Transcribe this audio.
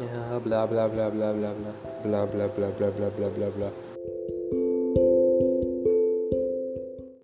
Yeah, blah blah blah blah blah blah blah blah blah blah blah blah blah blah.